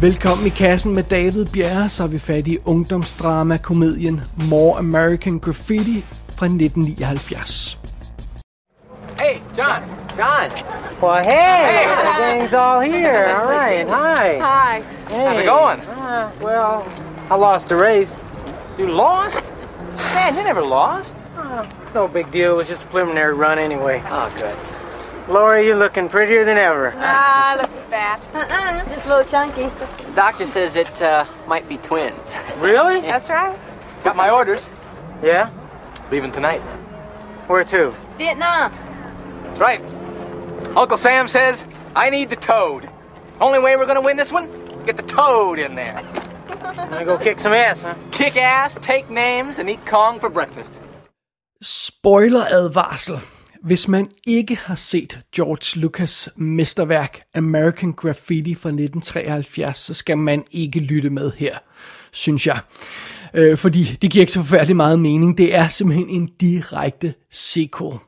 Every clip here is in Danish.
Velkommen i kassen med David Bjerre, så er vi fat i ungdomsdrama-komedien More American Graffiti fra 1979. Hey, John. John. Well, hey, the gang's all here. All right, hi. Hi. Hey. How's it going? Uh, well, I lost the race. You lost? Man, you never lost. Uh, it's no big deal. It was just a preliminary run anyway. Oh, good. Lori, you're looking prettier than ever. Ah, look fat. Uh-uh, just a little chunky. The doctor says it uh, might be twins. Really? That's right. Got my orders. Yeah? Leaving tonight. Where to? Vietnam. That's right. Uncle Sam says I need the toad. Only way we're gonna win this one, get the toad in there. I'm Gonna go kick some ass, huh? Kick ass, take names, and eat Kong for breakfast. Spoiler-advarsel. Hvis man ikke har set George Lucas mesterværk American Graffiti fra 1973, så skal man ikke lytte med her, synes jeg. Øh, fordi det giver ikke så forfærdelig meget mening. Det er simpelthen en direkte sequel.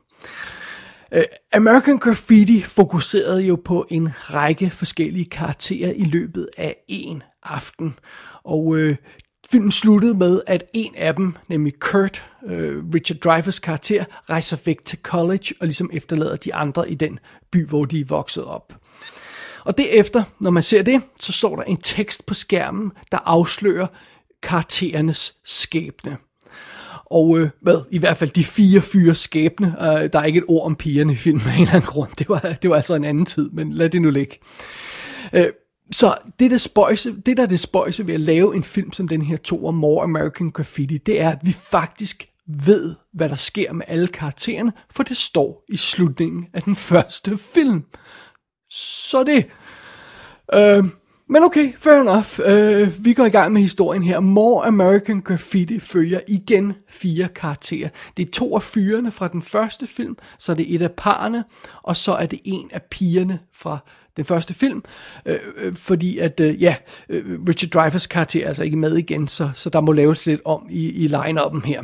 Øh, American Graffiti fokuserede jo på en række forskellige karakterer i løbet af en aften. Og øh, filmen sluttede med, at en af dem, nemlig Kurt, øh, Richard Dreyfuss karakter, rejser væk til college og ligesom efterlader de andre i den by, hvor de er vokset op. Og derefter, når man ser det, så står der en tekst på skærmen, der afslører karakterernes skæbne. Og øh, hvad, i hvert fald de fire fyre skæbne. Øh, der er ikke et ord om pigerne i filmen af en eller anden grund. Det var, det var altså en anden tid, men lad det nu ligge. Øh, så det der, spøjse, det der er det spøjse ved at lave en film som den her to om More American Graffiti, det er, at vi faktisk ved, hvad der sker med alle karaktererne, for det står i slutningen af den første film. Så det. Øh, men okay, fair enough. Øh, vi går i gang med historien her. More American Graffiti følger igen fire karakterer. Det er to af fyrene fra den første film, så er det et af parerne, og så er det en af pigerne fra den første film, øh, øh, fordi at, øh, ja, øh, Richard Dreyfuss karakter er altså ikke med igen, så, så der må laves lidt om i, i line-up'en her.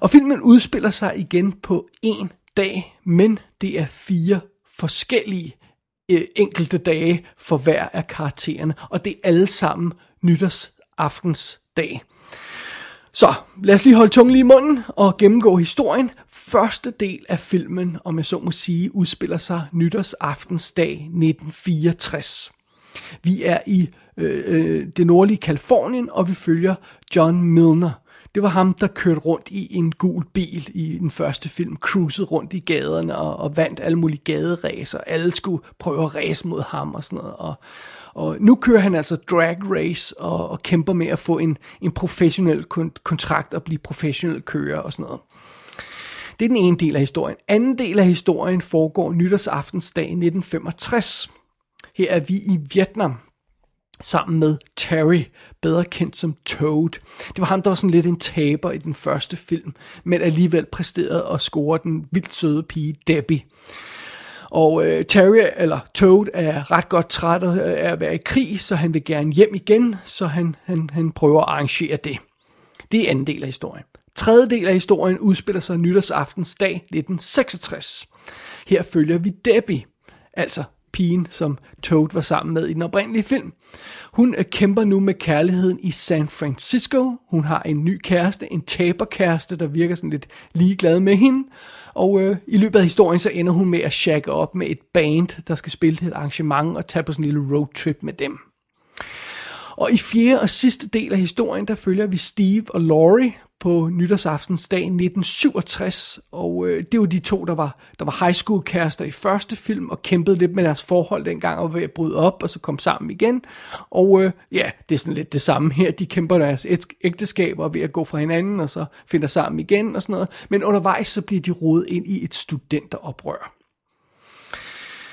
Og filmen udspiller sig igen på en dag, men det er fire forskellige øh, enkelte dage for hver af karaktererne, og det er alle sammen nytårsaftens dag. Så lad os lige holde tungen lige i munden og gennemgå historien. Første del af filmen, om jeg så må sige, udspiller sig nytårsaftensdag 1964. Vi er i øh, øh, det nordlige Kalifornien, og vi følger John Milner. Det var ham, der kørte rundt i en gul bil i den første film, cruisede rundt i gaderne og, og vandt alle mulige gaderæser. Alle skulle prøve at race mod ham og sådan noget. Og, og nu kører han altså drag race og, og kæmper med at få en, en professionel kontrakt og blive professionel kører og sådan noget. Det er den ene del af historien. Anden del af historien foregår nytårsaftensdag 1965. Her er vi i Vietnam sammen med Terry, bedre kendt som Toad. Det var ham, der var sådan lidt en taber i den første film, men alligevel præsterede og score den vildt søde pige Debbie. Og øh, Terry, eller Toad, er ret godt træt øh, af at være i krig, så han vil gerne hjem igen, så han, han, han prøver at arrangere det. Det er anden del af historien. Tredje del af historien udspiller sig nytårsaftensdag 1966. Her følger vi Debbie, altså pigen, som Toad var sammen med i den oprindelige film. Hun øh, kæmper nu med kærligheden i San Francisco. Hun har en ny kæreste, en taberkæreste, der virker sådan lidt ligeglad med hende. Og øh, i løbet af historien, så ender hun med at shagge op med et band, der skal spille til et arrangement og tage på sådan en lille roadtrip med dem. Og i fjerde og sidste del af historien, der følger vi Steve og Laurie på nytårsaftensdag 1967, og øh, det var de to, der var, der var high school kærester i første film, og kæmpede lidt med deres forhold dengang, og var ved at bryde op, og så kom sammen igen, og øh, ja, det er sådan lidt det samme her, de kæmper deres ægteskaber ved at gå fra hinanden, og så finder sammen igen, og sådan noget, men undervejs så bliver de rodet ind i et studenteroprør.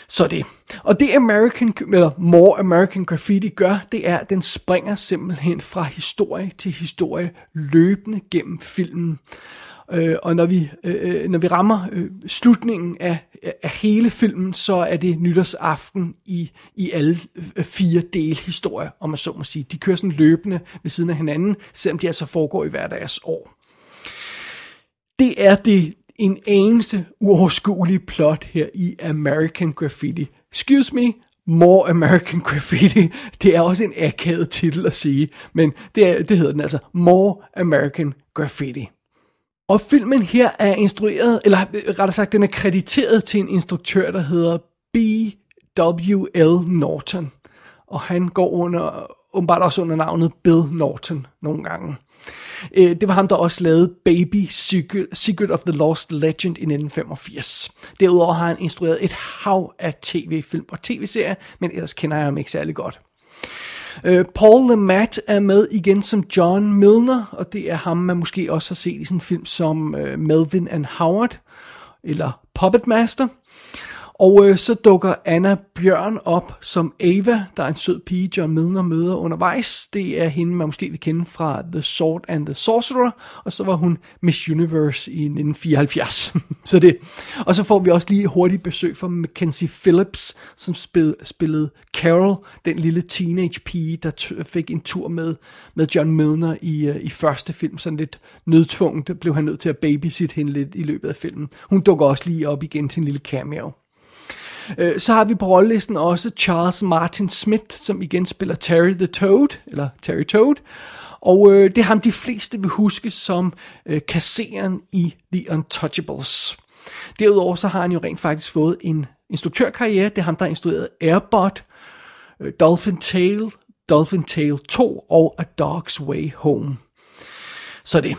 Så det. Og det American, eller More American Graffiti gør, det er, at den springer simpelthen fra historie til historie løbende gennem filmen. Øh, og når vi, øh, øh når vi rammer øh, slutningen af, af hele filmen, så er det nytårsaften i, i alle øh, fire delhistorier, om man så må sige. De kører sådan løbende ved siden af hinanden, selvom de altså foregår i hver deres år. Det er det, en anelse uoverskuelig plot her i American Graffiti. Excuse me, More American Graffiti, det er også en akavet titel at sige, men det, er, det hedder den altså, More American Graffiti. Og filmen her er instrueret, eller rettere sagt, den er krediteret til en instruktør, der hedder B.W.L. Norton. Og han går under, åbenbart også under navnet Bill Norton nogle gange. Øh, det var ham, der også lavede Baby Secret, Secret of the Lost Legend i 1985. Derudover har han instrueret et hav af tv-film og tv-serier, men ellers kender jeg ham ikke særlig godt. Uh, Paul LeMat er med igen som John Milner, og det er ham, man måske også har set i sådan en film som uh, Melvin and Howard, eller Puppet Master. Og øh, så dukker Anna Bjørn op som Ava, der er en sød pige, John Milner møder undervejs. Det er hende, man måske vil kende fra The Sword and the Sorcerer, og så var hun Miss Universe i 1974. så det. Og så får vi også lige hurtigt besøg fra Mackenzie Phillips, som spil, spillede Carol, den lille teenage pige, der fik en tur med, med John Milner i, øh, i første film. Sådan lidt nødtvunget blev han nødt til at babysit hende lidt i løbet af filmen. Hun dukker også lige op igen til en lille cameo. Øh, så har vi på rollelisten også Charles Martin Smith, som igen spiller Terry the Toad, eller Terry Toad. Og øh, det er ham, de fleste vil huske som øh, kasseren i The Untouchables. Derudover så har han jo rent faktisk fået en instruktørkarriere. Det er ham, der har instrueret Airbot, øh, Dolphin Tale, Dolphin Tale 2 og A Dog's Way Home. Så det.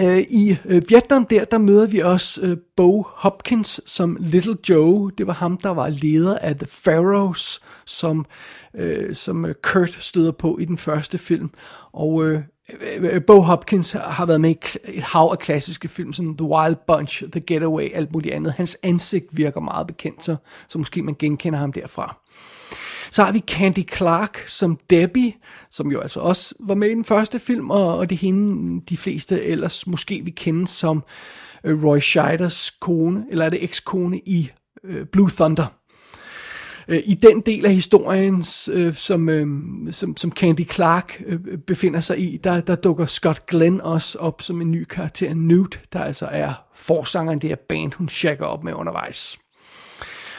Øh, I øh, Vietnam der, der møder vi også øh, Bo Hopkins som Little Joe. Det var ham, der var leder af The Pharaohs, som, øh, som øh, Kurt støder på i den første film. Og øh, øh, øh Bo Hopkins har været med i et hav af klassiske film, som The Wild Bunch, The Getaway, alt muligt andet. Hans ansigt virker meget bekendt, så, så måske man genkender ham derfra. Så har vi Candy Clark som Debbie, som jo altså også var med i den første film, og, og det er hende, de fleste ellers måske vi kende som øh, Roy Scheiders kone, eller er det ekskone i øh, Blue Thunder. Øh, I den del af historien, som, som, som Candy Clark befinder sig i, der, der dukker Scott Glenn også op som en ny karakter, Newt, der altså er forsangeren det er band, hun shaker op med undervejs.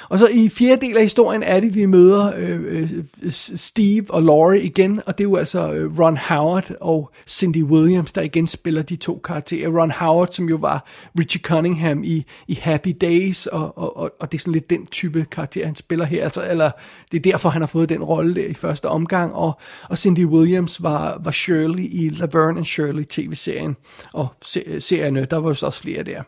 Og så i fjerde del af historien er det, vi møder øh, øh Steve og Laurie igen, og det er jo altså øh, Ron Howard og Cindy Williams, der igen spiller de to karakterer. Ron Howard, som jo var Richie Cunningham i, i Happy Days, og, og, og, og det er sådan lidt den type karakter, han spiller her. Altså, eller det er derfor, han har fået den rolle der i første omgang, og, og Cindy Williams var, var Shirley i Laverne and Shirley tv-serien, og serierne, der var jo også flere der.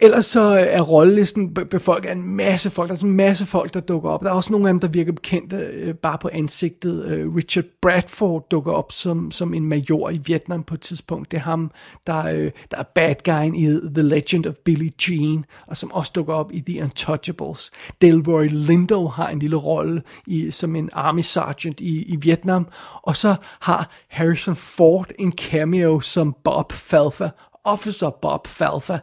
Ellers så øh, er rollelisten befolket af en masse folk. Der er sådan en masse folk, der dukker op. Der er også nogle af dem, der virker bekendte øh, bare på ansigtet. Øh, Richard Bradford dukker op som, som en major i Vietnam på et tidspunkt. Det er ham, der, øh, der er bad guyen i The Legend of Billie Jean, og som også dukker op i The Untouchables. Delroy Lindo har en lille rolle i, som en army sergeant i, i Vietnam. Og så har Harrison Ford en cameo som Bob Falfa, Officer Bob Falfa,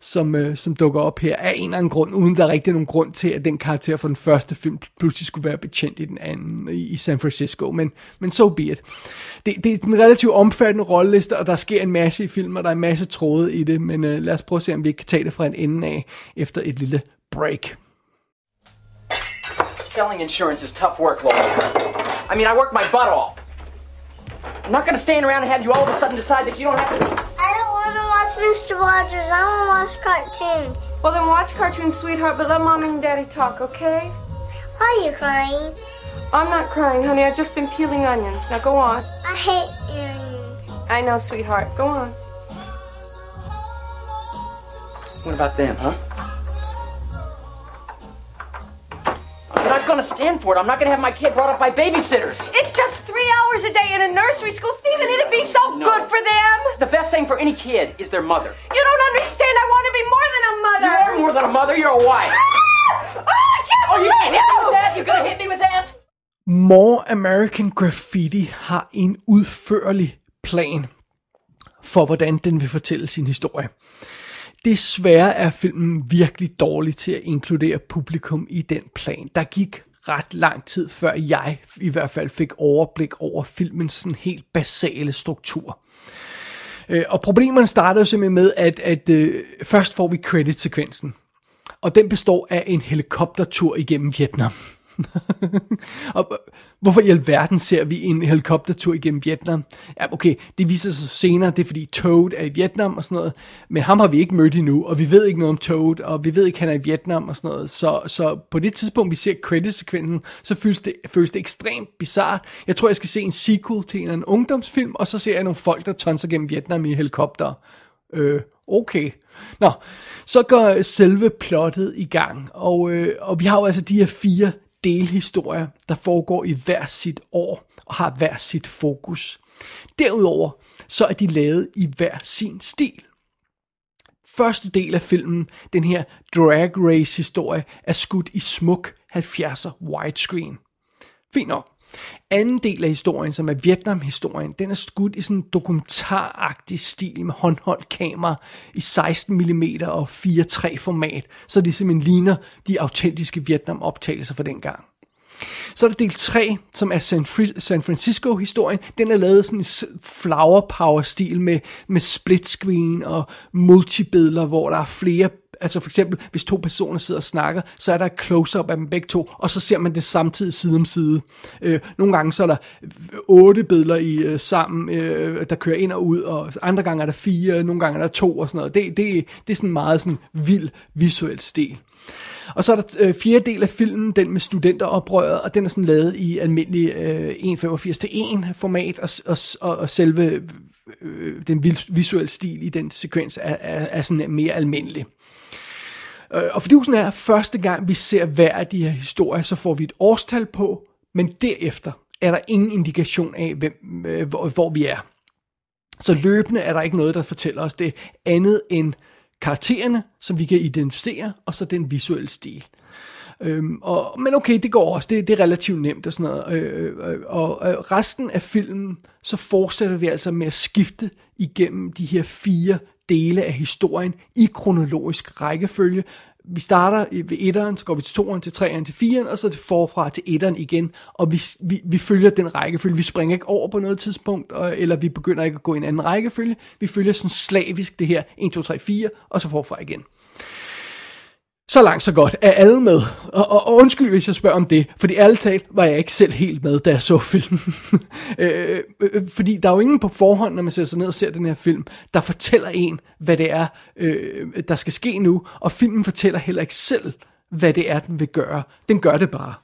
som, øh, som dukker op her af en eller anden grund, uden der er rigtig nogen grund til, at den karakter fra den første film pludselig skulle være betjent i den anden i, i San Francisco, men, men so be it. Det, det er en relativt omfattende rolleliste, og der sker en masse i filmen, og der er en masse tråde i det, men øh, lad os prøve at se, om vi kan tage det fra en ende af efter et lille break. Selling insurance is tough work, Laura. I mean, I work my butt off. I'm not gonna stand around and have you all of a sudden decide that you don't have to be Mr. Rogers. I want to watch cartoons. Well, then watch cartoons, sweetheart, but let Mommy and Daddy talk, okay? Why are you crying? I'm not crying, honey. I've just been peeling onions. Now go on. I hate onions. I know, sweetheart. Go on. What about them, huh? I'm not going to stand for it. I'm not going to have my kid brought up by babysitters. It's just three hours a day in a nursery school. Stephen, it'd be so no. good for them. The best thing for any kid is their mother. You don't understand. I want to be more than a mother. You are more than a mother. You're a wife. Ah! Oh, I can't oh, you can't hit me with that? You're going to hit me with that? More American Graffiti har en udførlig plan for, hvordan den vil fortælle sin historie. Desværre er filmen virkelig dårlig til at inkludere publikum i den plan. Der gik ret lang tid, før jeg i hvert fald fik overblik over filmens sådan helt basale struktur. Øh, og problemerne starter jo simpelthen med, at, at øh, først får vi credit-sekvensen. Og den består af en helikoptertur igennem Vietnam. og hvorfor i alverden ser vi en helikoptertur igennem Vietnam? Ja, okay, det viser sig senere, det er fordi Toad er i Vietnam og sådan noget, men ham har vi ikke mødt endnu, og vi ved ikke noget om Toad, og vi ved ikke, at han er i Vietnam og sådan noget. Så, så på det tidspunkt, vi ser credit-sekvensen, så føles det, føles det ekstremt bizart. Jeg tror, jeg skal se en sequel til en, en ungdomsfilm, og så ser jeg nogle folk, der tonser gennem Vietnam i helikopter. Øh, okay. Nå, så går selve plottet i gang, og, øh, og vi har jo altså de her fire delhistorier, der foregår i hver sit år og har hver sit fokus. Derudover så er de lavet i hver sin stil. Første del af filmen, den her drag race historie, er skudt i smuk 70'er widescreen. Fint nok. Anden del af historien, som er Vietnam-historien, den er skudt i sådan en dokumentaragtig stil med håndholdt kamera i 16 mm og 4.3 format, så det simpelthen ligner de autentiske Vietnam-optagelser fra den gang. Så er der del 3, som er San, San Francisco-historien. Den er lavet sådan en flower power stil med, med split screen og multibilleder, hvor der er flere altså for eksempel, hvis to personer sidder og snakker, så er der et close-up af dem begge to, og så ser man det samtidig side om side. Øh, nogle gange så er der otte billeder i øh, sammen, øh, der kører ind og ud, og andre gange er der fire, nogle gange er der to og sådan noget. Det, det, det er sådan meget sådan vild visuel stil. Og så er der øh, fjerde del af filmen, den med studenteroprøret, og den er sådan lavet i almindelig øh, 1,85 til 1 format, og, og, og, og selve øh, den visuelle stil i den sekvens er, er, er sådan mere almindelig. Øh, og fordi sådan er, første gang vi ser hver af de her historier, så får vi et årstal på, men derefter er der ingen indikation af, hvem, øh, hvor, hvor vi er. Så løbende er der ikke noget, der fortæller os det andet end karaktererne, som vi kan identificere, og så den visuelle stil. Øhm, og, men okay, det går også. Det, det er relativt nemt og sådan noget. Øh, øh, øh, og øh, resten af filmen, så fortsætter vi altså med at skifte igennem de her fire dele af historien i kronologisk rækkefølge. Vi starter ved etteren, så går vi til toeren, til treeren, til firen, og så til forfra til etteren igen, og vi, vi, vi følger den rækkefølge. Vi springer ikke over på noget tidspunkt, og, eller vi begynder ikke at gå i en anden rækkefølge. Vi følger sådan slavisk det her 1, 2, 3, 4, og så forfra igen. Så langt, så godt. Er alle med? Og, og, og undskyld, hvis jeg spørger om det, fordi ærligt talt var jeg ikke selv helt med, da jeg så filmen. Øh, øh, øh, fordi der er jo ingen på forhånd, når man sætter sig ned og ser den her film, der fortæller en, hvad det er, øh, der skal ske nu, og filmen fortæller heller ikke selv, hvad det er, den vil gøre. Den gør det bare.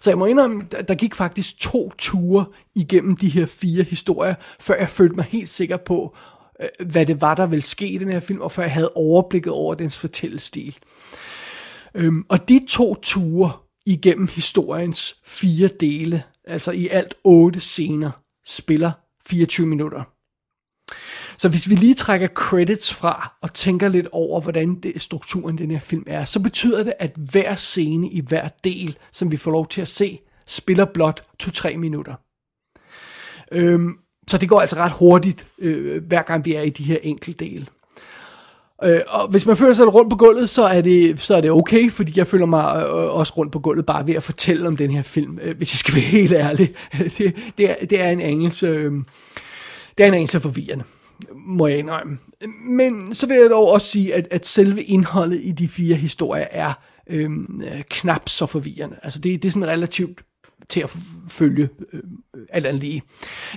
Så jeg må indrømme, der gik faktisk to ture igennem de her fire historier, før jeg følte mig helt sikker på, øh, hvad det var, der ville ske i den her film, og før jeg havde overblikket over dens fortællestil. Øhm, og de to ture igennem historiens fire dele, altså i alt otte scener, spiller 24 minutter. Så hvis vi lige trækker credits fra og tænker lidt over, hvordan det, strukturen i den her film er, så betyder det, at hver scene i hver del, som vi får lov til at se, spiller blot 2-3 minutter. Øhm, så det går altså ret hurtigt, øh, hver gang vi er i de her enkelte dele. Øh, og hvis man føler sig rundt på gulvet, så er det, så er det okay, fordi jeg føler mig øh, også rundt på gulvet bare ved at fortælle om den her film, øh, hvis jeg skal være helt ærlig. Det, det, er, det er en anelse, øh, det er en anelse forvirrende, må jeg indrømme. Men så vil jeg dog også sige, at, at selve indholdet i de fire historier er øh, knap så forvirrende. Altså det, det er sådan relativt til at følge øh, alt andet lige.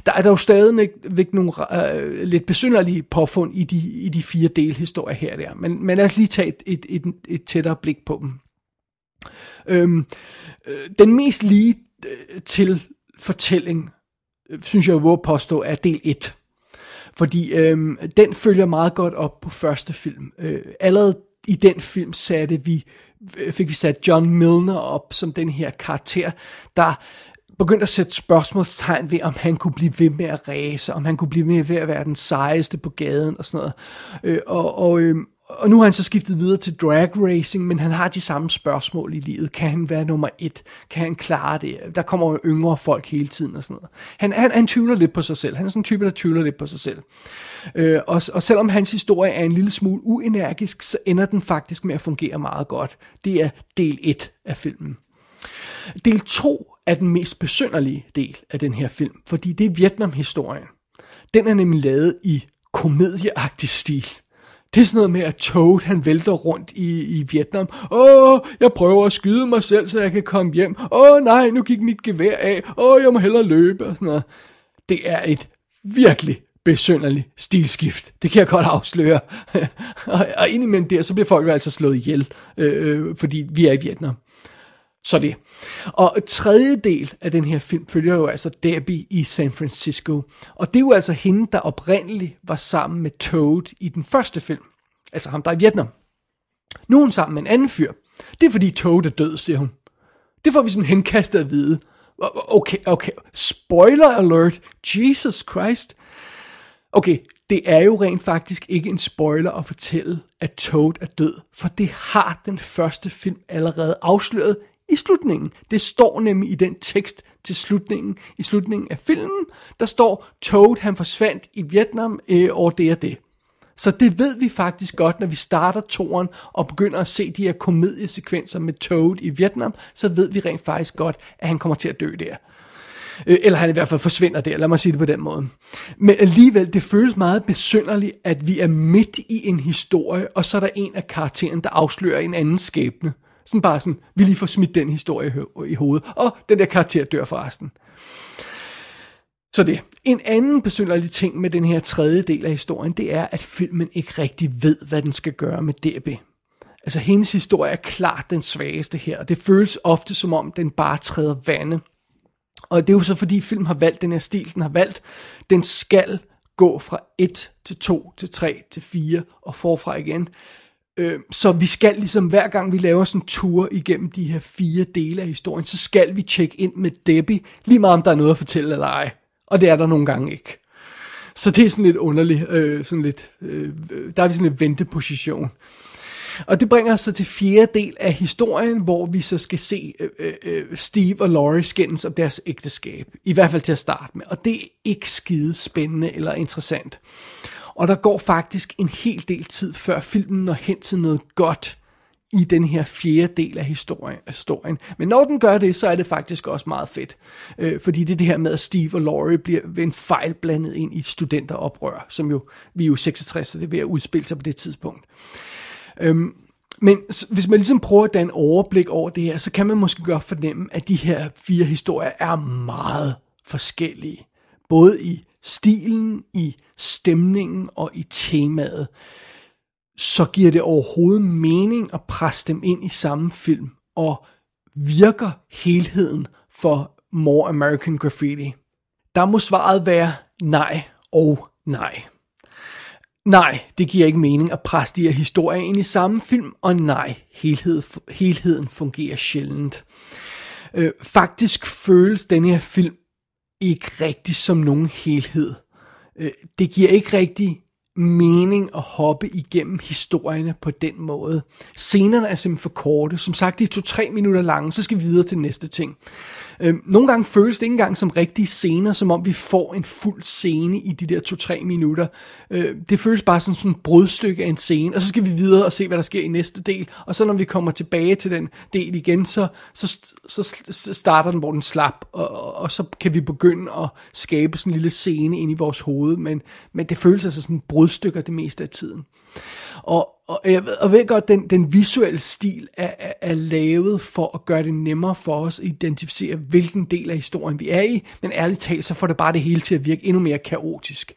Der er der jo stadigvæk nogle øh, lidt besynderlige påfund i de, i de fire delhistorier her og der, men, men lad os lige tage et, et, et, et tættere blik på dem. Øhm, øh, den mest lige øh, til fortælling, øh, synes jeg, jeg påstå, er del 1. Fordi øhm, den følger meget godt op på første film. Øh, allerede i den film satte vi fik vi sat John Milner op som den her karakter, der begyndte at sætte spørgsmålstegn ved, om han kunne blive ved med at ræse, om han kunne blive ved at være den sejeste på gaden og sådan noget. Øh, og, og, øh, og nu har han så skiftet videre til drag racing, men han har de samme spørgsmål i livet. Kan han være nummer et? Kan han klare det? Der kommer jo yngre folk hele tiden og sådan noget. Han, han, han tvivler lidt på sig selv. Han er sådan en type, der tvivler lidt på sig selv. Øh, og, og selvom hans historie er en lille smule uenergisk, så ender den faktisk med at fungere meget godt. Det er del 1 af filmen. Del 2 er den mest besynderlige del af den her film, fordi det er Vietnam-historien. Den er nemlig lavet i komedieagtig stil. Det er sådan noget med, at Toad han vælter rundt i, i Vietnam. Åh, jeg prøver at skyde mig selv, så jeg kan komme hjem. Åh nej, nu gik mit gevær af. Åh, jeg må hellere løbe og sådan noget. Det er et virkelig besynderligt stilskift. Det kan jeg godt afsløre. og, og indimellem der, så bliver folk jo altså slået ihjel, øh, øh fordi vi er i Vietnam. Så det. Og tredje del af den her film følger jo altså Debbie i San Francisco. Og det er jo altså hende, der oprindeligt var sammen med Toad i den første film. Altså ham, der er i Vietnam. Nu er hun sammen med en anden fyr. Det er fordi Toad er død, siger hun. Det får vi sådan henkastet at vide. Okay, okay. Spoiler alert. Jesus Christ. Okay, det er jo rent faktisk ikke en spoiler at fortælle, at Toad er død, for det har den første film allerede afsløret i slutningen. Det står nemlig i den tekst til slutningen. I slutningen af filmen, der står, Toad han forsvandt i Vietnam øh, over det og det. Så det ved vi faktisk godt, når vi starter toren og begynder at se de her komediesekvenser med Toad i Vietnam, så ved vi rent faktisk godt, at han kommer til at dø der. Øh, eller han i hvert fald forsvinder der, lad mig sige det på den måde. Men alligevel, det føles meget besynderligt, at vi er midt i en historie, og så er der en af karakteren, der afslører en anden skæbne. Sådan bare sådan, vi lige får smidt den historie i hovedet, og den der karakter dør forresten. Så det. En anden besynderlig ting med den her tredje del af historien, det er, at filmen ikke rigtig ved, hvad den skal gøre med DB. Altså hendes historie er klart den svageste her, og det føles ofte som om, den bare træder vande. Og det er jo så fordi film har valgt den her stil, den har valgt, den skal gå fra 1 til 2 til 3 til 4 og forfra igen. Øh, så vi skal ligesom hver gang vi laver sådan en tur igennem de her fire dele af historien, så skal vi tjekke ind med Debbie, lige meget om der er noget at fortælle eller ej. Og det er der nogle gange ikke. Så det er sådan lidt underligt, øh, sådan lidt, øh, øh der er vi sådan en venteposition. Og det bringer os så til fjerde del af historien, hvor vi så skal se øh, øh, øh, Steve og Laurie skændes om deres ægteskab. I hvert fald til at starte med. Og det er ikke skide spændende eller interessant. Og der går faktisk en hel del tid, før filmen når hen til noget godt i den her fjerde del af historien. historien. Men når den gør det, så er det faktisk også meget fedt. Øh, fordi det er det her med, at Steve og Laurie bliver ved en fejl blandet ind i studenteroprør, som jo, vi er jo 66, så det er ved at udspille sig på det tidspunkt. Øhm, men hvis man ligesom prøver at danne overblik over det her, så kan man måske godt fornemme, at de her fire historier er meget forskellige. Både i stilen, i stemningen og i temaet. Så giver det overhovedet mening at presse dem ind i samme film, og virker helheden for More American Graffiti? Der må svaret være nej og nej. Nej, det giver ikke mening at presse de her historier ind i samme film, og nej, helhed, helheden fungerer sjældent. Øh, faktisk føles den her film ikke rigtig som nogen helhed. Øh, det giver ikke rigtig mening at hoppe igennem historierne på den måde. Scenerne er simpelthen for korte. Som sagt, de er to-tre minutter lange, så skal vi videre til næste ting. Øh, nogle gange føles det ikke engang som rigtige scener, som om vi får en fuld scene i de der to-tre minutter. Øh, det føles bare som sådan et brudstykke af en scene, og så skal vi videre og se, hvad der sker i næste del. Og så når vi kommer tilbage til den del igen, så, så, så, så starter den, hvor den slap, og, og, og så kan vi begynde at skabe sådan en lille scene ind i vores hoved, men, men det føles altså som brudstykker det meste af tiden. Og, og jeg ved, og ved godt, den, den visuelle stil er, er, er lavet for at gøre det nemmere for os at identificere, hvilken del af historien vi er i, men ærligt talt, så får det bare det hele til at virke endnu mere kaotisk.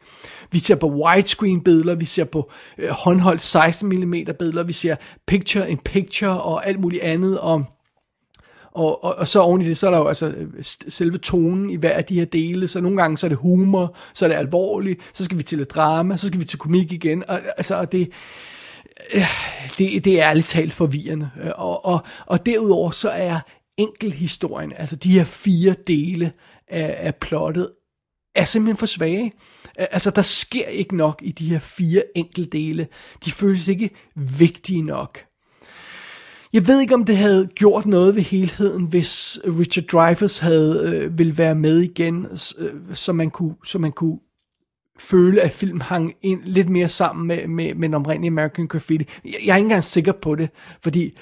Vi ser på widescreen billeder, vi ser på øh, håndholdt 16 mm billeder, vi ser picture in picture og alt muligt andet, og og, og, og så oven i det, så er der jo altså øh, selve tonen i hver af de her dele, så nogle gange så er det humor, så er det alvorligt, så skal vi til et drama, så skal vi til komik igen, og, altså, og det, Øh, det, det er ærligt talt forvirrende. Øh, og, og, og derudover så er enkelhistorien, altså de her fire dele af, af plottet, er simpelthen for svage. Øh, altså, der sker ikke nok i de her fire enkeltdele. De føles ikke vigtige nok. Jeg ved ikke, om det havde gjort noget ved helheden, hvis Richard Dreyfuss havde øh, vil være med igen, øh, så man kunne, så man kunne føle, at film hang ind lidt mere sammen med, med, med den oprindelige American Graffiti. Jeg, jeg er ikke engang sikker på det, fordi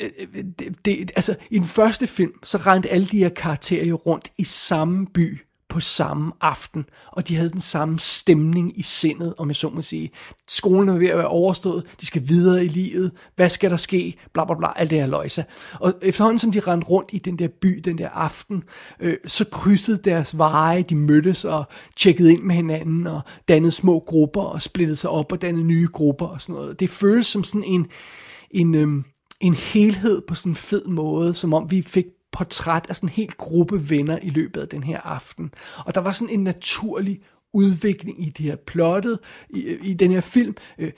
øh, øh, øh, det, det, altså, i den første film, så rendte alle de her karakterer jo rundt i samme by på samme aften, og de havde den samme stemning i sindet, om jeg så må sige. Skolen er ved at være overstået, de skal videre i livet, hvad skal der ske, bla bla bla, alt det her løjse. Og efterhånden som de rendte rundt i den der by den der aften, øh, så krydsede deres veje, de mødtes og tjekkede ind med hinanden, og dannede små grupper, og splittede sig op og dannede nye grupper og sådan noget. Det føles som sådan en, en, øh, en helhed på sådan en fed måde, som om vi fik portræt af sådan en hel gruppe venner i løbet af den her aften. Og der var sådan en naturlig udvikling i det her plottet, i, i den her film. Øh,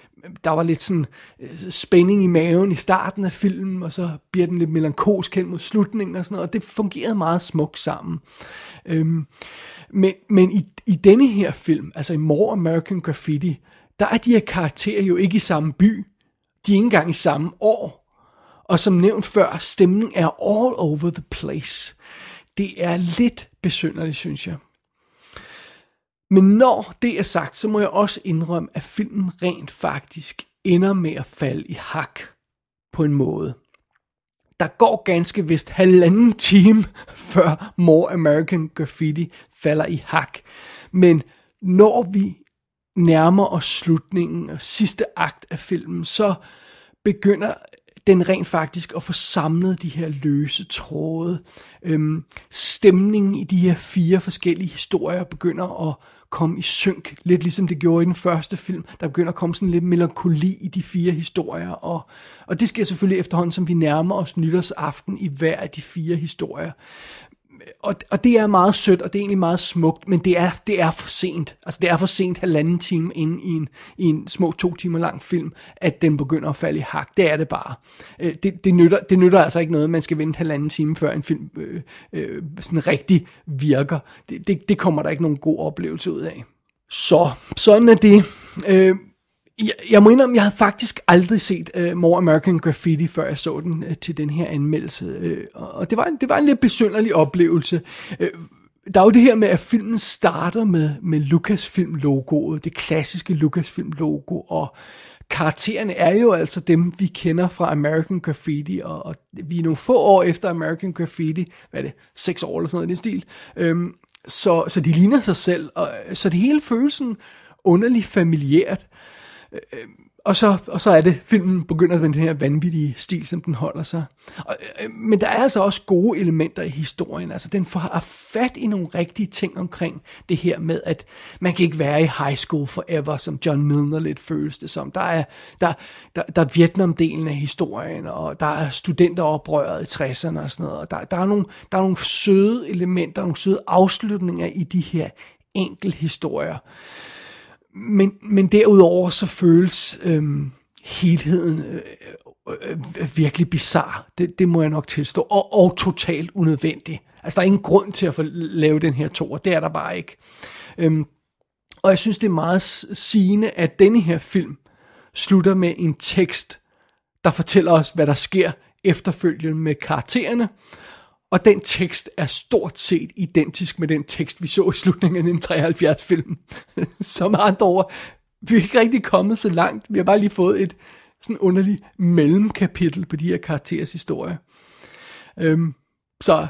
der var lidt sådan øh, spænding i maven i starten af filmen, og så bliver den lidt melankolsk hen mod slutningen og sådan noget, og det fungerede meget smukt sammen. Øhm, men men i, i denne her film, altså i More American Graffiti, der er de her karakterer jo ikke i samme by, de er ikke engang i samme år. Og som nævnt før, stemningen er all over the place. Det er lidt besynderligt, synes jeg. Men når det er sagt, så må jeg også indrømme, at filmen rent faktisk ender med at falde i hak på en måde. Der går ganske vist halvanden time, før More American Graffiti falder i hak. Men når vi nærmer os slutningen og sidste akt af filmen, så begynder den rent faktisk at få samlet de her løse tråde. Øhm, stemningen i de her fire forskellige historier begynder at komme i synk, lidt ligesom det gjorde i den første film. Der begynder at komme sådan lidt melankoli i de fire historier, og, og det sker selvfølgelig efterhånden, som vi nærmer os nytårsaften i hver af de fire historier og, og det er meget sødt, og det er egentlig meget smukt, men det er, det er for sent. Altså det er for sent halvanden time inde i en, i en små to timer lang film, at den begynder at falde i hak. Det er det bare. Øh, det, det, nytter, det nytter altså ikke noget, man skal vente halvanden time, før en film øh, øh, sådan rigtig virker. Det, det, det kommer der ikke nogen god oplevelse ud af. Så, sådan er det. Øh, jeg, jeg må indrømme, jeg havde faktisk aldrig set uh, More American Graffiti, før jeg så den uh, til den her anmeldelse. Uh, og det var, en, det var en lidt besynderlig oplevelse. Uh, der er jo det her med, at filmen starter med, med Lucasfilm-logoet, det klassiske Lucasfilm-logo, og karaktererne er jo altså dem, vi kender fra American Graffiti, og, og vi er nogle få år efter American Graffiti, hvad er det, seks år eller sådan noget i den stil, øhm, så, så de ligner sig selv, og, så det hele føles sådan underligt familiært. Øh, Øh, og så, og så er det, filmen begynder med den her vanvittige stil, som den holder sig. Og, øh, men der er altså også gode elementer i historien. Altså, den får fat i nogle rigtige ting omkring det her med, at man kan ikke være i high school forever, som John Milner lidt føles det som. Der er, der, der, der er Vietnam-delen af historien, og der er studenteroprøret i 60'erne og sådan noget. Og der, der, er nogle, der er nogle søde elementer, nogle søde afslutninger i de her enkel historier men, men derudover så føles øhm, helheden øh, øh, virkelig bizarre. Det, det må jeg nok tilstå. Og, og totalt unødvendig. Altså, der er ingen grund til at få lave den her to, og det er der bare ikke. Øhm, og jeg synes, det er meget sigende, at denne her film slutter med en tekst, der fortæller os, hvad der sker efterfølgende med karaktererne, og den tekst er stort set identisk med den tekst, vi så i slutningen af den 73 film. Som andre ord, vi er ikke rigtig kommet så langt. Vi har bare lige fået et sådan underligt mellemkapitel på de her karakterers historie. Øhm, så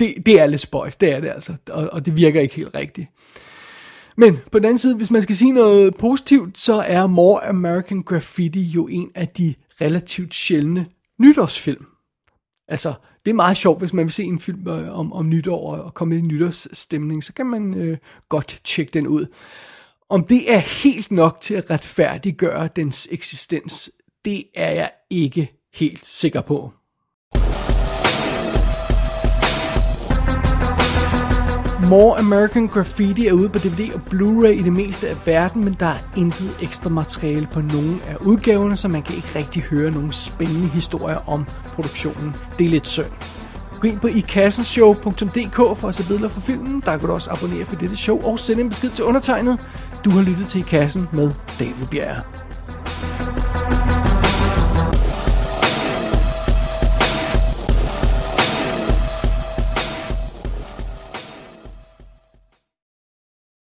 det, det er lidt spøjs, det er det altså, og, og det virker ikke helt rigtigt. Men på den anden side, hvis man skal sige noget positivt, så er More American Graffiti jo en af de relativt sjældne nytårsfilm. Altså, det er meget sjovt, hvis man vil se en film øh, om, om nytår og komme i nytårsstemning, så kan man øh, godt tjekke den ud. Om det er helt nok til at retfærdiggøre dens eksistens, det er jeg ikke helt sikker på. More American Graffiti er ude på DVD og Blu-ray i det meste af verden, men der er intet ekstra materiale på nogen af udgaverne, så man kan ikke rigtig høre nogen spændende historier om produktionen. Det er lidt synd. Gå ind på ikassenshow.dk for at se billeder fra filmen. Der kan du også abonnere på dette show og sende en besked til undertegnet. Du har lyttet til I Kassen med David Bjerre.